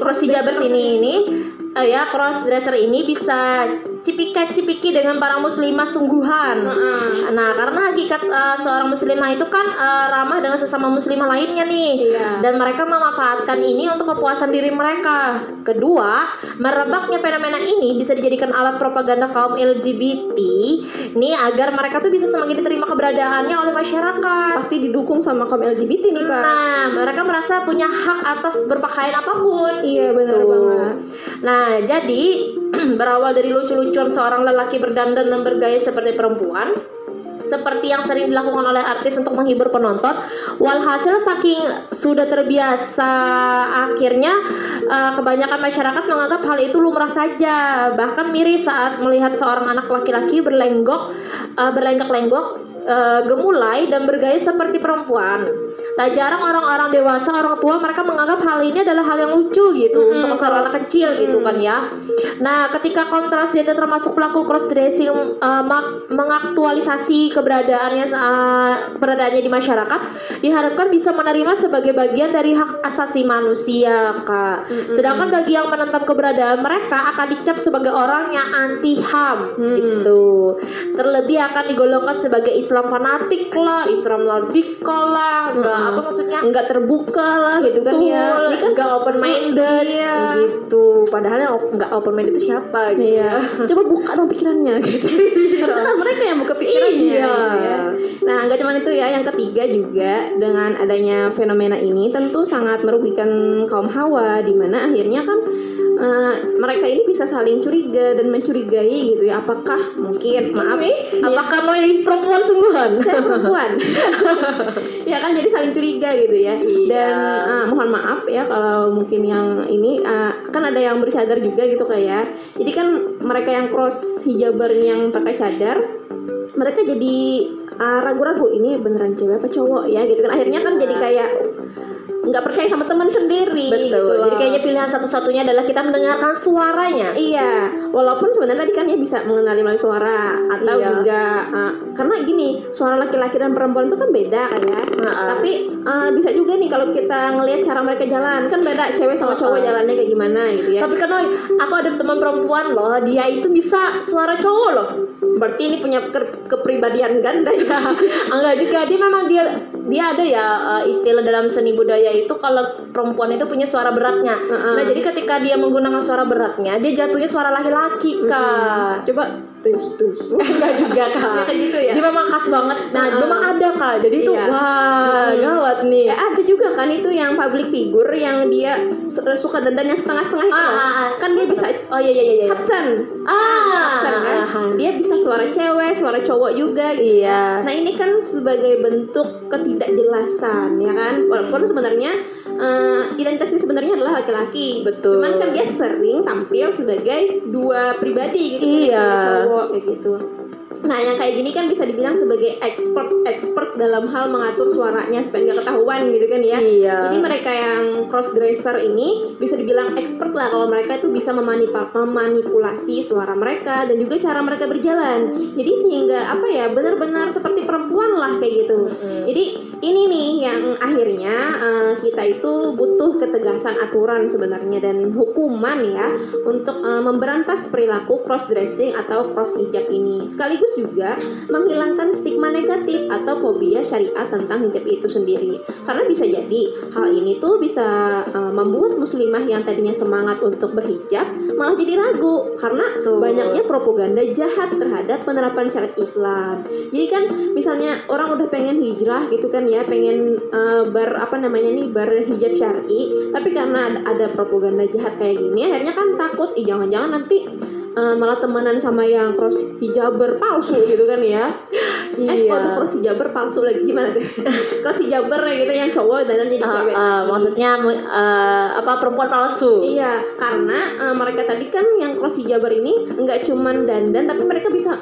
cross hijabers ini ini uh, ya cross dresser ini bisa cipika-cipiki dengan para muslimah sungguhan. Uh-uh. Nah, karena hakikat uh, seorang muslimah itu kan uh, ramah dengan sesama muslimah lainnya nih. Iya. Dan mereka memanfaatkan ini untuk kepuasan diri mereka. Kedua, merebaknya fenomena ini bisa dijadikan alat propaganda kaum LGBT nih agar mereka tuh bisa semakin diterima keberadaannya oleh masyarakat. Pasti didukung sama kaum LGBT nih, Kak. Nah, mereka merasa punya hak atas berpakaian apa pun. Iya, benar banget. Nah, jadi berawal dari lucu-lucuan seorang lelaki berdandan dan bergaya seperti perempuan seperti yang sering dilakukan oleh artis untuk menghibur penonton. Walhasil saking sudah terbiasa, akhirnya uh, kebanyakan masyarakat menganggap hal itu lumrah saja. Bahkan miris saat melihat seorang anak laki-laki berlenggok, uh, berlenggak-lenggok uh, gemulai dan bergaya seperti perempuan. Tak jarang orang-orang dewasa, orang tua mereka menganggap hal ini adalah hal yang lucu gitu mm -hmm. untuk seorang anak kecil mm -hmm. gitu kan ya. Nah, ketika kontras gender termasuk pelaku cross dressing uh, mengaktualisasi keberadaannya uh, keberadaannya di masyarakat, diharapkan bisa menerima sebagai bagian dari hak asasi manusia, Kak. Mm -hmm. Sedangkan bagi yang menentang keberadaan mereka akan dicap sebagai orang yang anti HAM mm -hmm. gitu. Terlebih akan digolongkan sebagai Islam Islam fanatik lah, Islam radikal lah, enggak hmm. apa maksudnya? Enggak terbuka lah gitu kan ya. Ini kan enggak open minded iya. gitu. Padahal yang enggak open minded itu siapa gitu. Iya. Coba buka dong pikirannya gitu. Karena mereka yang buka pikirannya. Iya. Gitu ya. Nah, enggak cuma itu ya, yang ketiga juga dengan adanya fenomena ini tentu sangat merugikan kaum hawa di mana akhirnya kan uh, mereka ini bisa saling curiga dan mencurigai gitu ya. Apakah mungkin maaf. apakah mau perempuan sungguhan? Saya perempuan. Ya kan jadi saling curiga gitu ya. Iya. dan uh, mohon maaf ya kalau mungkin yang ini uh, kan ada yang bercadar juga gitu kayak ya. jadi kan mereka yang cross hijaber yang pakai cadar mereka jadi ragu-ragu uh, ini beneran cewek apa cowok ya gitu kan. Akhirnya kan jadi kayak nggak percaya sama teman sendiri betul. gitu jadi kayaknya pilihan satu-satunya adalah kita mendengarkan suaranya. Iya. Walaupun sebenarnya tadi kan ya bisa mengenali melalui suara atau iya. juga uh, karena gini suara laki-laki dan perempuan itu kan beda kan ya. Uh-uh. tapi uh, bisa juga nih kalau kita ngelihat cara mereka jalan kan beda cewek sama cowok uh-uh. jalannya kayak gimana gitu ya. Tapi kan aku ada teman perempuan loh dia itu bisa suara cowok loh. Berarti ini punya ke- kepribadian ganda ya. Enggak juga dia memang dia dia ada ya uh, istilah dalam seni budaya itu kalau perempuan itu punya suara beratnya uh-uh. nah jadi ketika dia menggunakan suara beratnya dia jatuhnya suara laki-laki kak uh-huh. coba tus tus enggak juga kak. Gitu ya? Dia memang khas banget. Nah uh-uh. memang ada kak. Jadi itu iya. wah gawat nih. Eh, ada juga kan itu yang public figure yang dia suka dandan yang setengah-setengah itu? Ah, ah, ah. kan dia bisa oh iya iya iya, iya. Hudson. Ah Hudson kan? ah, dia bisa suara cewek suara cowok juga gitu. Iya. Nah ini kan sebagai bentuk ketidakjelasan ya kan? Walaupun sebenarnya uh, identitasnya sebenarnya adalah laki-laki. Betul. Cuman kan dia sering tampil sebagai dua pribadi gitu iya. cowok kayak gitu Nah, yang kayak gini kan bisa dibilang sebagai expert expert dalam hal mengatur suaranya supaya nggak ketahuan gitu kan ya. Iya. Jadi mereka yang cross dresser ini bisa dibilang expert lah kalau mereka itu bisa memanipulasi suara mereka dan juga cara mereka berjalan. Jadi sehingga apa ya benar-benar seperti perempuan lah kayak gitu. Mm-hmm. Jadi ini nih yang akhirnya uh, kita itu butuh ketegasan aturan sebenarnya dan hukuman ya untuk uh, memberantas perilaku cross dressing atau cross hijab ini. Sekaligus juga menghilangkan stigma negatif atau fobia syariat tentang hijab itu sendiri. Karena bisa jadi hal ini tuh bisa uh, membuat muslimah yang tadinya semangat untuk berhijab malah jadi ragu karena tuh. banyaknya propaganda jahat terhadap penerapan syariat Islam. Jadi kan misalnya orang udah pengen hijrah gitu kan ya, pengen uh, ber apa namanya nih berhijab syar'i, tapi karena ada propaganda jahat kayak gini akhirnya kan takut, jangan-jangan nanti eh, malah temenan sama yang cross hijaber palsu gitu kan ya. Eh Iya. kok tuh cross hijaber palsu lagi gimana tuh? Cross hijaber gitu yang cowok dan jadi Ah, cewek. ah, maksudnya eh, apa perempuan palsu? Iya, karena eh, mereka tadi kan yang cross hijaber ini nggak cuman dandan, tapi mereka bisa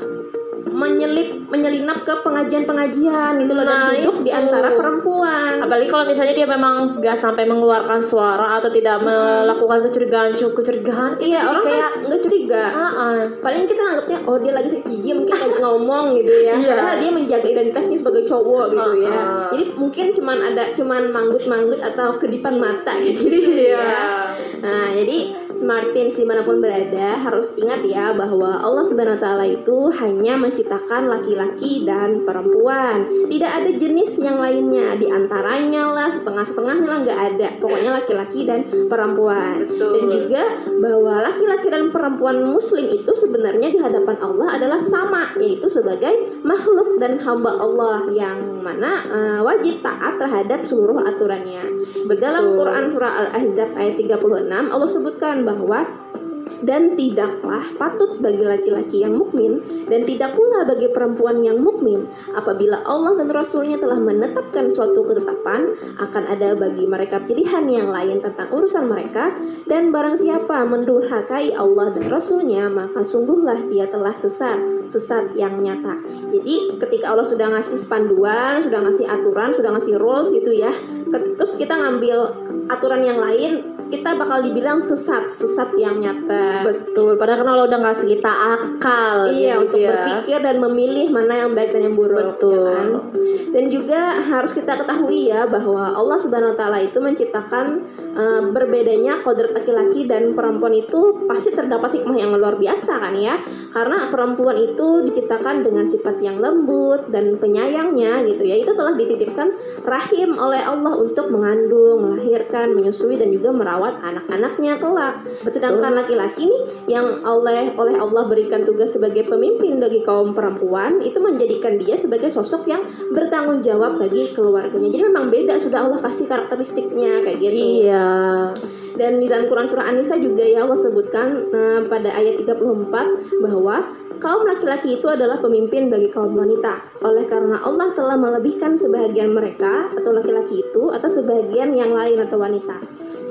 menyelip menyelinap ke pengajian-pengajian gitu loh Nah, dan duduk di antara perempuan. apalagi kalau misalnya dia memang nggak sampai mengeluarkan suara atau tidak melakukan kecurigaan kecurigaan Iya, orang kayak kan nggak curiga. ah, ah. Paling kita anggapnya oh dia lagi sakit gigi mungkin lagi ngomong gitu ya. Iya. Padahal dia menjaga identitasnya sebagai cowok gitu Ah, ya. ah. Jadi mungkin cuman ada cuman manggut-manggut atau kedipan mata gitu Iya. ya. Nah, jadi Smartins di mana pun berada harus ingat ya bahwa Allah Subhanahu Wa Taala itu hanya menciptakan laki-laki dan perempuan. Tidak ada jenis yang lainnya. Di antaranya lah setengah-setengahnya lah nggak ada. Pokoknya laki-laki dan perempuan. Betul. Dan juga bahwa laki-laki dan perempuan Muslim itu sebenarnya di hadapan Allah adalah sama, yaitu sebagai makhluk dan hamba Allah yang mana eh, wajib taat terhadap seluruh aturannya. Dalam Quran surah Al-Ahzab ayat 36 Allah sebutkan bahwa 好玩。Dan tidaklah patut bagi laki-laki yang mukmin dan tidak pula bagi perempuan yang mukmin. Apabila Allah dan Rasulnya telah menetapkan suatu ketetapan akan ada bagi mereka pilihan yang lain tentang urusan mereka. Dan barang siapa mendurhakai Allah dan Rasulnya maka sungguhlah dia telah sesat sesat yang nyata. Jadi ketika Allah sudah ngasih panduan sudah ngasih aturan sudah ngasih rules itu ya terus kita ngambil aturan yang lain kita bakal dibilang sesat sesat yang nyata betul padahal kan Allah udah ngasih kita akal Iya gitu untuk ya. berpikir dan memilih mana yang baik dan yang buruk Betul. ya kan? Dan juga harus kita ketahui ya bahwa Allah Subhanahu wa taala itu menciptakan eh, berbedanya kodrat laki-laki dan perempuan itu pasti terdapat hikmah yang luar biasa kan ya. Karena perempuan itu diciptakan dengan sifat yang lembut dan penyayangnya gitu ya. Itu telah dititipkan rahim oleh Allah untuk mengandung, melahirkan, menyusui dan juga merawat anak-anaknya kelak. Sedangkan laki-laki nih yang oleh oleh Allah berikan tugas sebagai pemimpin bagi kaum perempuan itu menjadikan dia sebagai sosok yang bertanggung jawab bagi keluarganya. Jadi memang beda sudah Allah kasih karakteristiknya kayak gitu. iya Dan di dalam Quran surah An-Nisa juga ya Allah sebutkan eh, pada ayat 34 bahwa kaum laki-laki itu adalah pemimpin bagi kaum wanita. Oleh karena Allah telah melebihkan sebahagian mereka atau laki-laki itu atau sebagian yang lain atau wanita.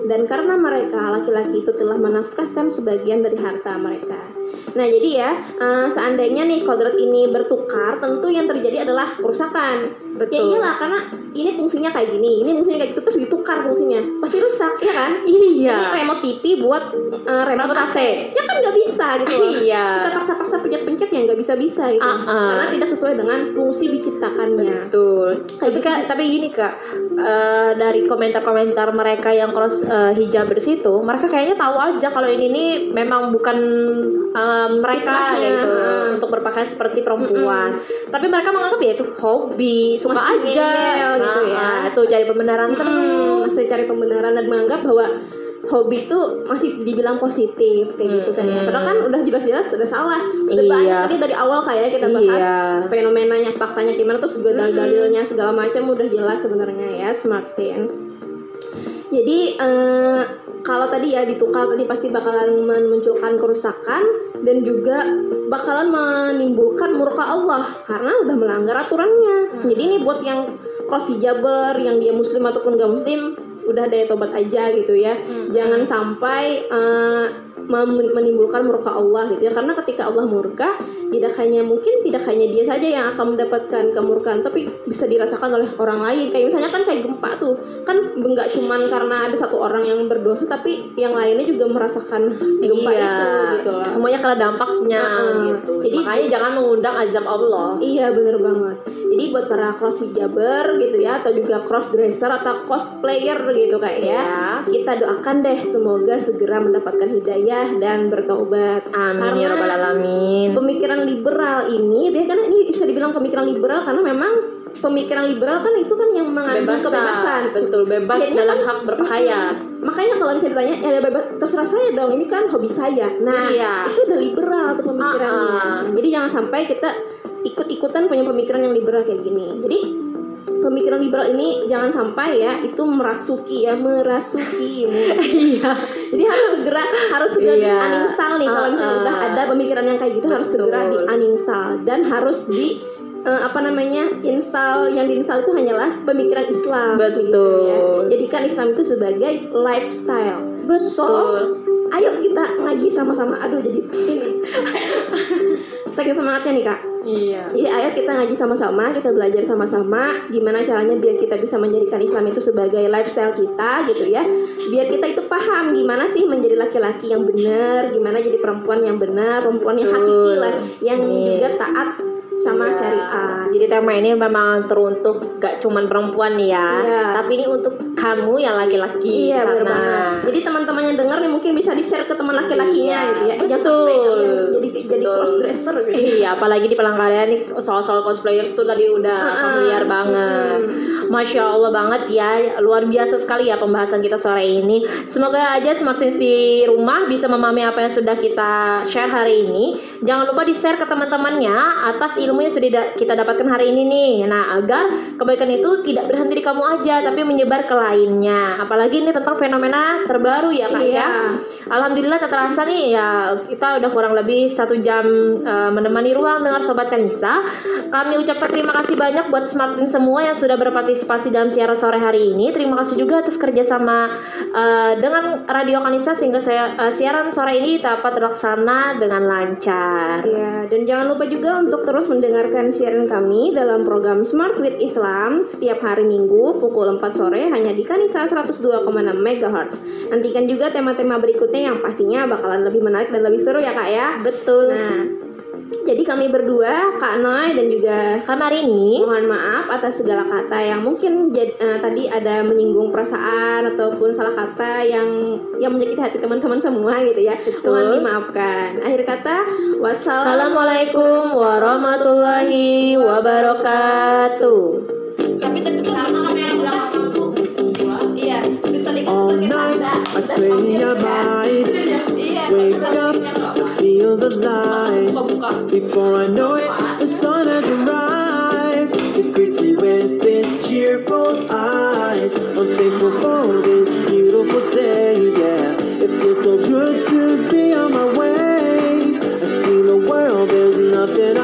Dan karena mereka laki-laki itu telah menafkahkan sebagian dari harta mereka. Nah jadi ya eh, seandainya nih kodrat ini bertukar, tentu yang terjadi adalah kerusakan. Ya Betul. iyalah karena ini fungsinya kayak gini, ini fungsinya kayak gitu terus ditukar fungsinya, pasti rusak, ya kan? iya Ini remote TV buat eh, remote AC. Ya kan nggak bisa gitu loh. Iya. Kita paksa-paksa pencet-pencet ya nggak bisa-bisa gitu. Ah, ah. Karena tidak sesuai dengan fungsi diciptakannya. Betul. Kayak Tapi gitu kak, tapi gini kak, eh, dari komentar-komentar mereka yang cross eh, hijab situ, mereka kayaknya tahu aja kalau ini nih memang bukan mereka gitu heeh. untuk berpakaian seperti perempuan. Tapi mereka menganggap ya itu hobi, suka Masih aja. ngeyel gitu ya. Nah, itu cari pembenaran Hmm, terus. masih cari pembenaran dan menganggap bahwa hobi itu masih dibilang positif kayak gitu kan ya. Hmm. Padahal kan udah jelas-jelas sudah salah. Udah Iya. banyak tadi dari awal kayak kita bahas Iya. fenomenanya, faktanya gimana terus juga dalil-dalilnya segala macam udah jelas sebenarnya ya Smart Teens. Jadi eh, kalau tadi ya ditukar tadi pasti bakalan memunculkan kerusakan dan juga bakalan menimbulkan murka Allah karena udah melanggar aturannya. Jadi ini buat yang cross hijaber, yang dia muslim ataupun gak muslim, udah daya tobat aja gitu ya. Jangan sampai mem- menimbulkan murka Allah gitu ya. Karena ketika Allah murka, tidak hanya mungkin tidak hanya dia saja yang akan mendapatkan kemurkaan, tapi bisa dirasakan oleh orang lain. Kayak misalnya kan kayak gempa tuh, kan nggak cuman karena ada satu orang yang berdosa, tapi yang lainnya juga merasakan gempa Iya. itu gitu loh. Semuanya kena dampaknya Heeh. gitu. Jadi- Makanya jangan mengundang azab Allah. Iya bener banget. Jadi buat para cross hijaber gitu ya atau juga cross dresser atau cosplayer gitu kayak ya. Iya. Kita doakan deh semoga segera mendapatkan hidayah dan bertobat. Amin ya robbal alamin. Pemikiran liberal ini dia karena ini bisa dibilang pemikiran liberal karena memang pemikiran liberal kan itu kan yang mengandung kebebasan. betul bebas Akhirnya dalam kan- hak berpakaian. Makanya kalau bisa ditanya, ya bebas terserah saya dong, ini kan hobi saya. Nah, Iya. itu udah liberal tuh pemikirannya. Ah, ah. Jadi jangan sampai kita ikut-ikutan punya pemikiran yang liberal kayak gini. Jadi pemikiran liberal ini jangan sampai ya itu merasuki ya merasuki Iya. jadi harus segera harus segera Iya. di uninstall nih kalau misalnya Uh-uh. udah ada pemikiran yang kayak gitu harus segera di Betul. uninstall dan harus di eh, apa namanya install yang diinstal itu hanyalah pemikiran Islam Betul. gitu ya. jadikan Islam itu sebagai lifestyle so Betul. ayo kita ngaji sama-sama aduh jadi ini saking semangatnya nih kak Iya. jadi ayo kita ngaji sama-sama, kita belajar sama-sama gimana caranya biar kita bisa menjadikan Islam itu sebagai lifestyle kita gitu ya. Biar kita itu paham gimana sih menjadi laki-laki yang benar, gimana jadi perempuan yang benar, perempuan yang hakiki lah, yang Iya. juga taat sama syariat. Jadi tema ini memang teruntuk gak cuman perempuan nih ya, Iya. tapi ini untuk kamu yang laki-laki Iya benar banget. Jadi teman-teman yang dengar nih mungkin bisa di share ke teman laki-lakinya Iya, gitu ya. Eh, betul. jadi jadi Betul. cross dresser gitu. Iya, apalagi di Palangkaraya nih soal-soal cosplayers tuh tadi udah Uh-uh. familiar banget. Masya Allah banget ya, luar biasa sekali ya pembahasan kita sore ini. Semoga aja Smartins di rumah bisa memahami apa yang sudah kita share hari ini. Jangan lupa di share ke teman-temannya atas ilmu yang sudah da- kita dapatkan hari ini nih. Nah, agar kebaikan itu tidak berhenti di kamu aja, tapi menyebar ke lainnya. Apalagi ini tentang fenomena terbaru ya kak Iya. ya. Alhamdulillah tak terasa nih ya kita udah kurang lebih satu jam eh, menemani ruang dengar sobat Kanisa. Kami ucapkan terima kasih banyak buat Smartin semua yang sudah berpartisipasi dalam siaran sore hari ini. Terima kasih juga atas kerjasama eh, dengan Radio Kanisa sehingga saya eh, siaran sore ini dapat terlaksana dengan lancar. Ya, dan jangan lupa juga untuk terus mendengarkan siaran kami dalam program Smart with Islam setiap hari Minggu pukul 4 sore hanya di Kanisa 102,6 MHz. Nantikan juga tema-tema berikutnya yang pastinya bakalan lebih menarik dan lebih seru ya Kak ya. Betul. Nah, jadi kami berdua, Kak Noy dan juga Karena hari ini Mohon maaf atas segala kata yang mungkin jad- eh, tadi ada menyinggung perasaan ataupun salah kata yang yang menyakiti hati teman-teman semua gitu ya. Betul. Mohon dimaafkan. Akhir kata, wassalam. Assalamualaikum warahmatullahi wabarakatuh. Tapi tentu Iya, bisa dikasih sebagai tanda. Sudah diambil kan? Iya, Wake up to feel the light. Before I know it, the sun has arrived. It greets me with its cheerful eyes. I'm thankful for this beautiful day. Yeah, it feels so good to be on my way. I see the world, there's nothing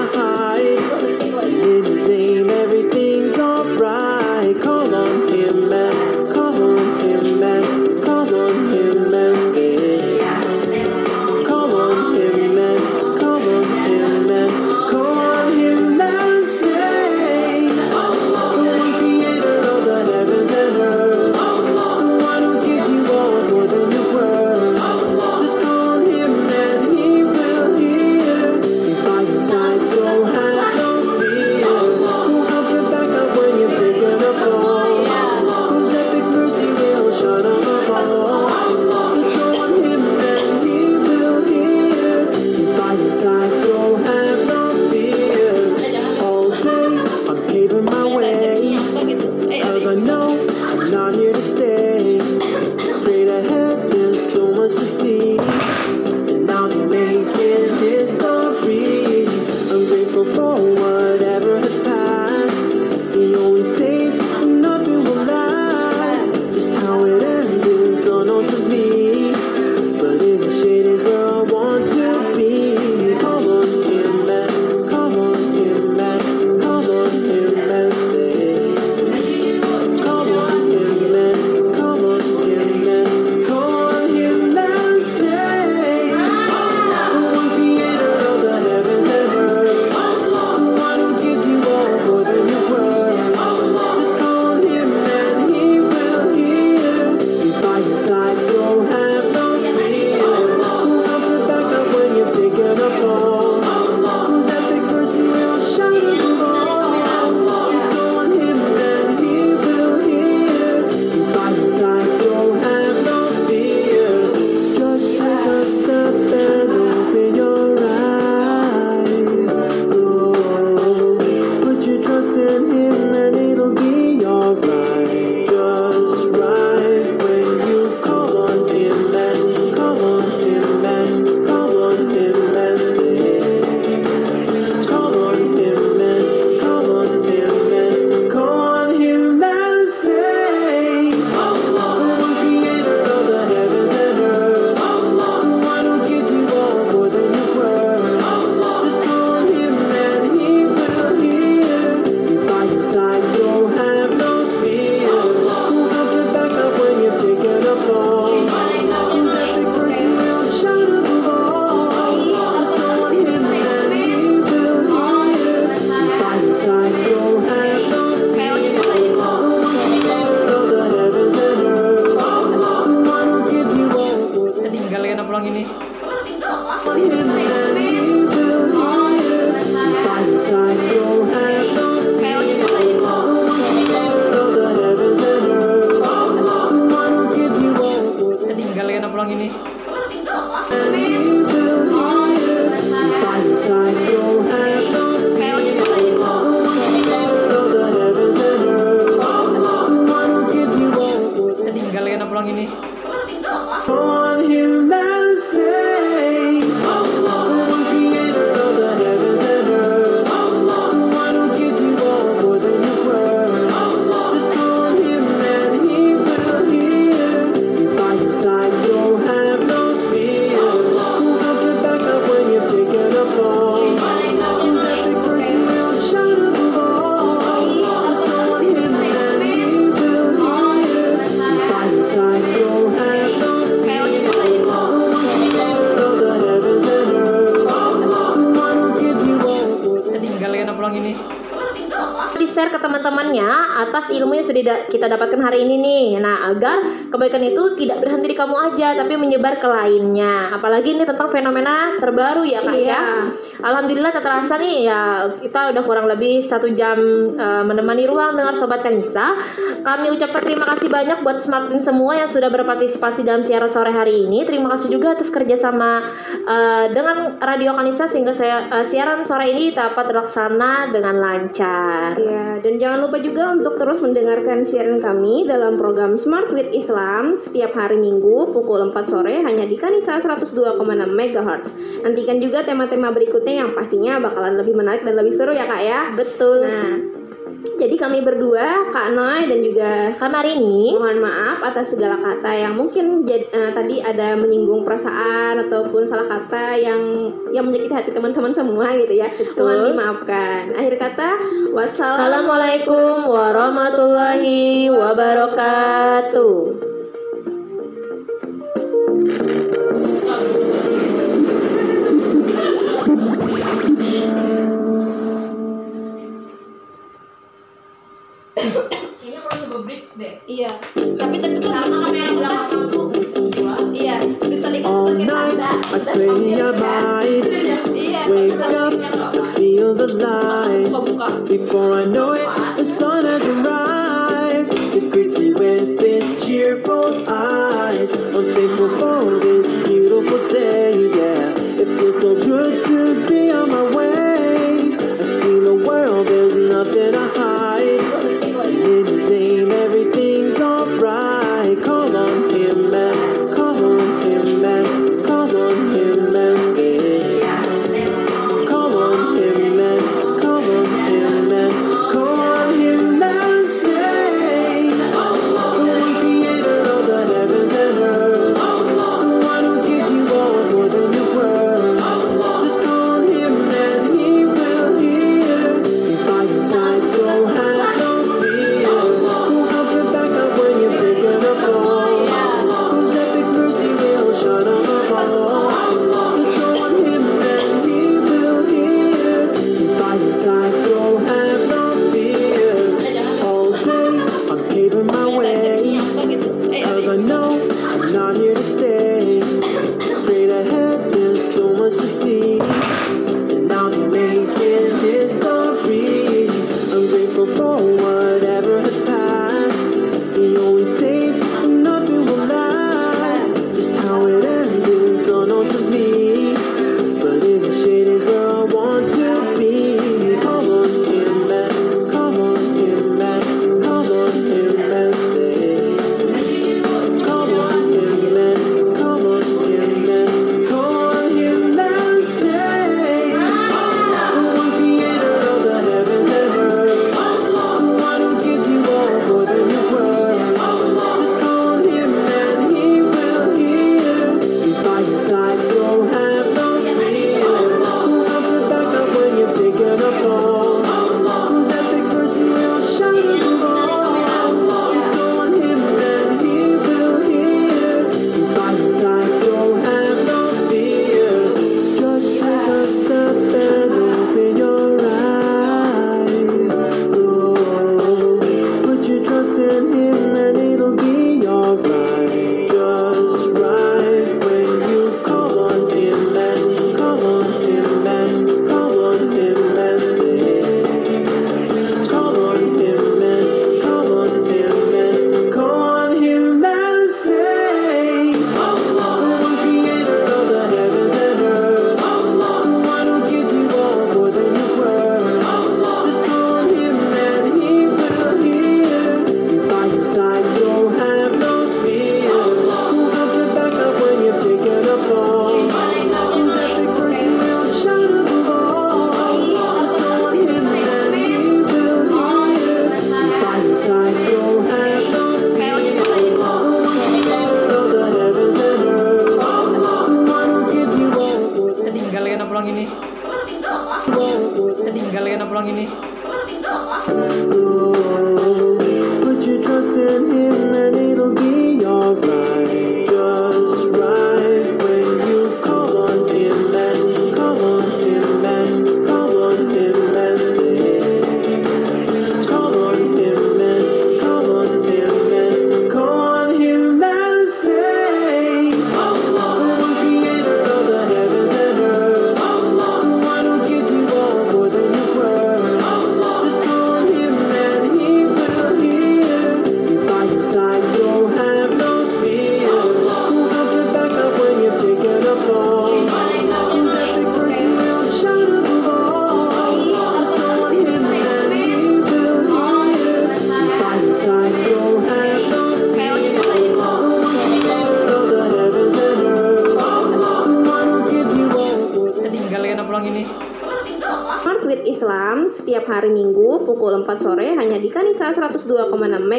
hari ini nih. Nah, agar Kebaikan itu tidak berhenti di kamu aja, tapi menyebar ke lainnya. Apalagi ini tentang fenomena terbaru ya kak ya. iya. ya. Alhamdulillah tak terasa nih ya kita udah kurang lebih satu jam uh, menemani ruang dengar sobat Kanisa. Kami ucapkan terima kasih banyak buat smartin semua yang sudah berpartisipasi dalam siaran sore hari ini. Terima kasih juga atas kerjasama uh, dengan Radio Kanisa sehingga saya uh, siaran sore ini dapat terlaksana dengan lancar. Iya dan jangan lupa juga untuk terus mendengarkan siaran kami dalam program Smart with Islam malam setiap hari Minggu pukul 4 sore hanya di Kanisa 102,6 MHz. Nantikan juga tema-tema berikutnya yang pastinya bakalan lebih menarik dan lebih seru ya Kak ya. Betul. Nah, jadi kami berdua, Kak Noi dan juga Kak Marini, mohon maaf atas segala kata yang mungkin jad, uh, tadi ada menyinggung perasaan ataupun salah kata yang yang menyakiti hati teman-teman semua gitu ya. Betul. Mohon dimaafkan. Akhir kata, wassalamualaikum warahmatullahi wabarakatuh. kayaknya harus sebuah bridge deh iya. Tapi tentu karena kamera belakang aku sebagai tanda. Iya. Wake up I feel the light. Before I know it the sun has arrived. It greets me with its cheerful eyes. I'm thankful for this beautiful day yeah. It feels so good to be on my way.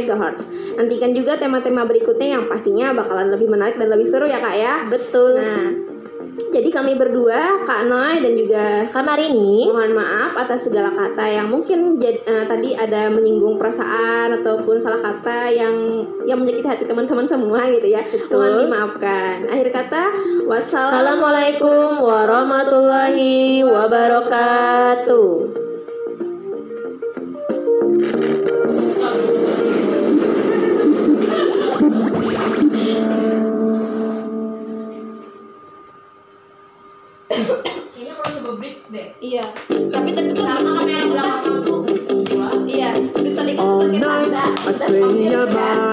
MHz. Nantikan juga tema-tema berikutnya yang pastinya bakalan lebih menarik dan lebih seru ya Kak ya. Betul. Nah, jadi kami berdua, Kak Noy dan juga Kak Marini, mohon maaf atas segala kata yang mungkin jad, uh, tadi ada menyinggung perasaan ataupun salah kata yang yang menyakiti hati teman-teman semua gitu ya. Betul. Mohon dimaafkan. Akhir kata, wassalamualaikum warahmatullahi wabarakatuh.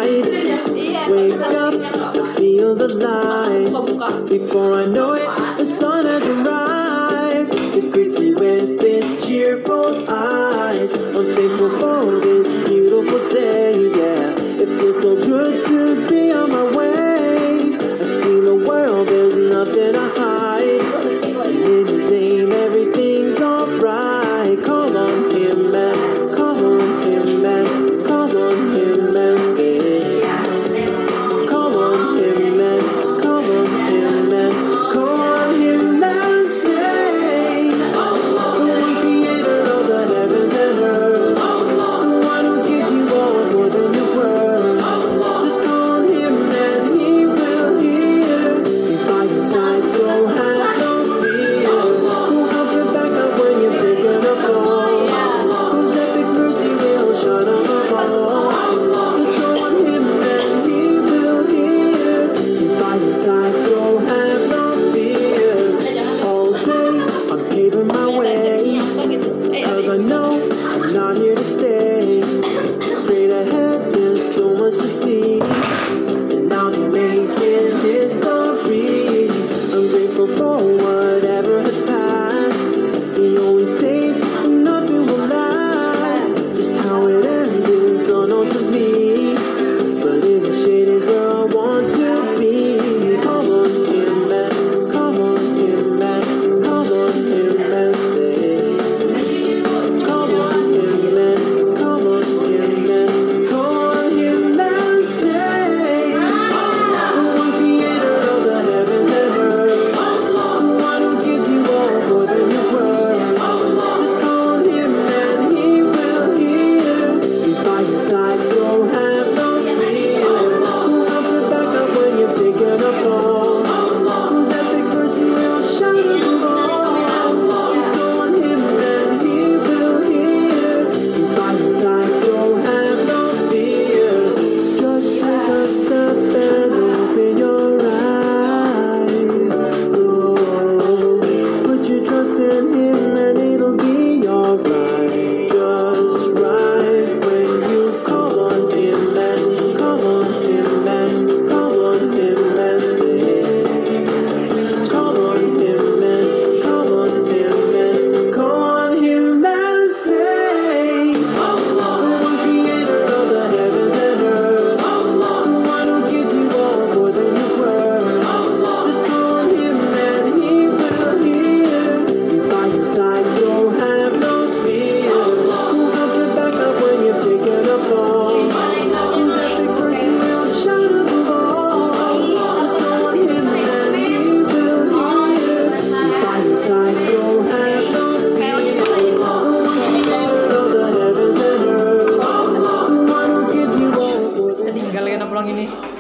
light. Wake up, feel the light. Before I know it, the sun has arrived. It greets me with its cheerful eyes. I'm thankful for this. ini.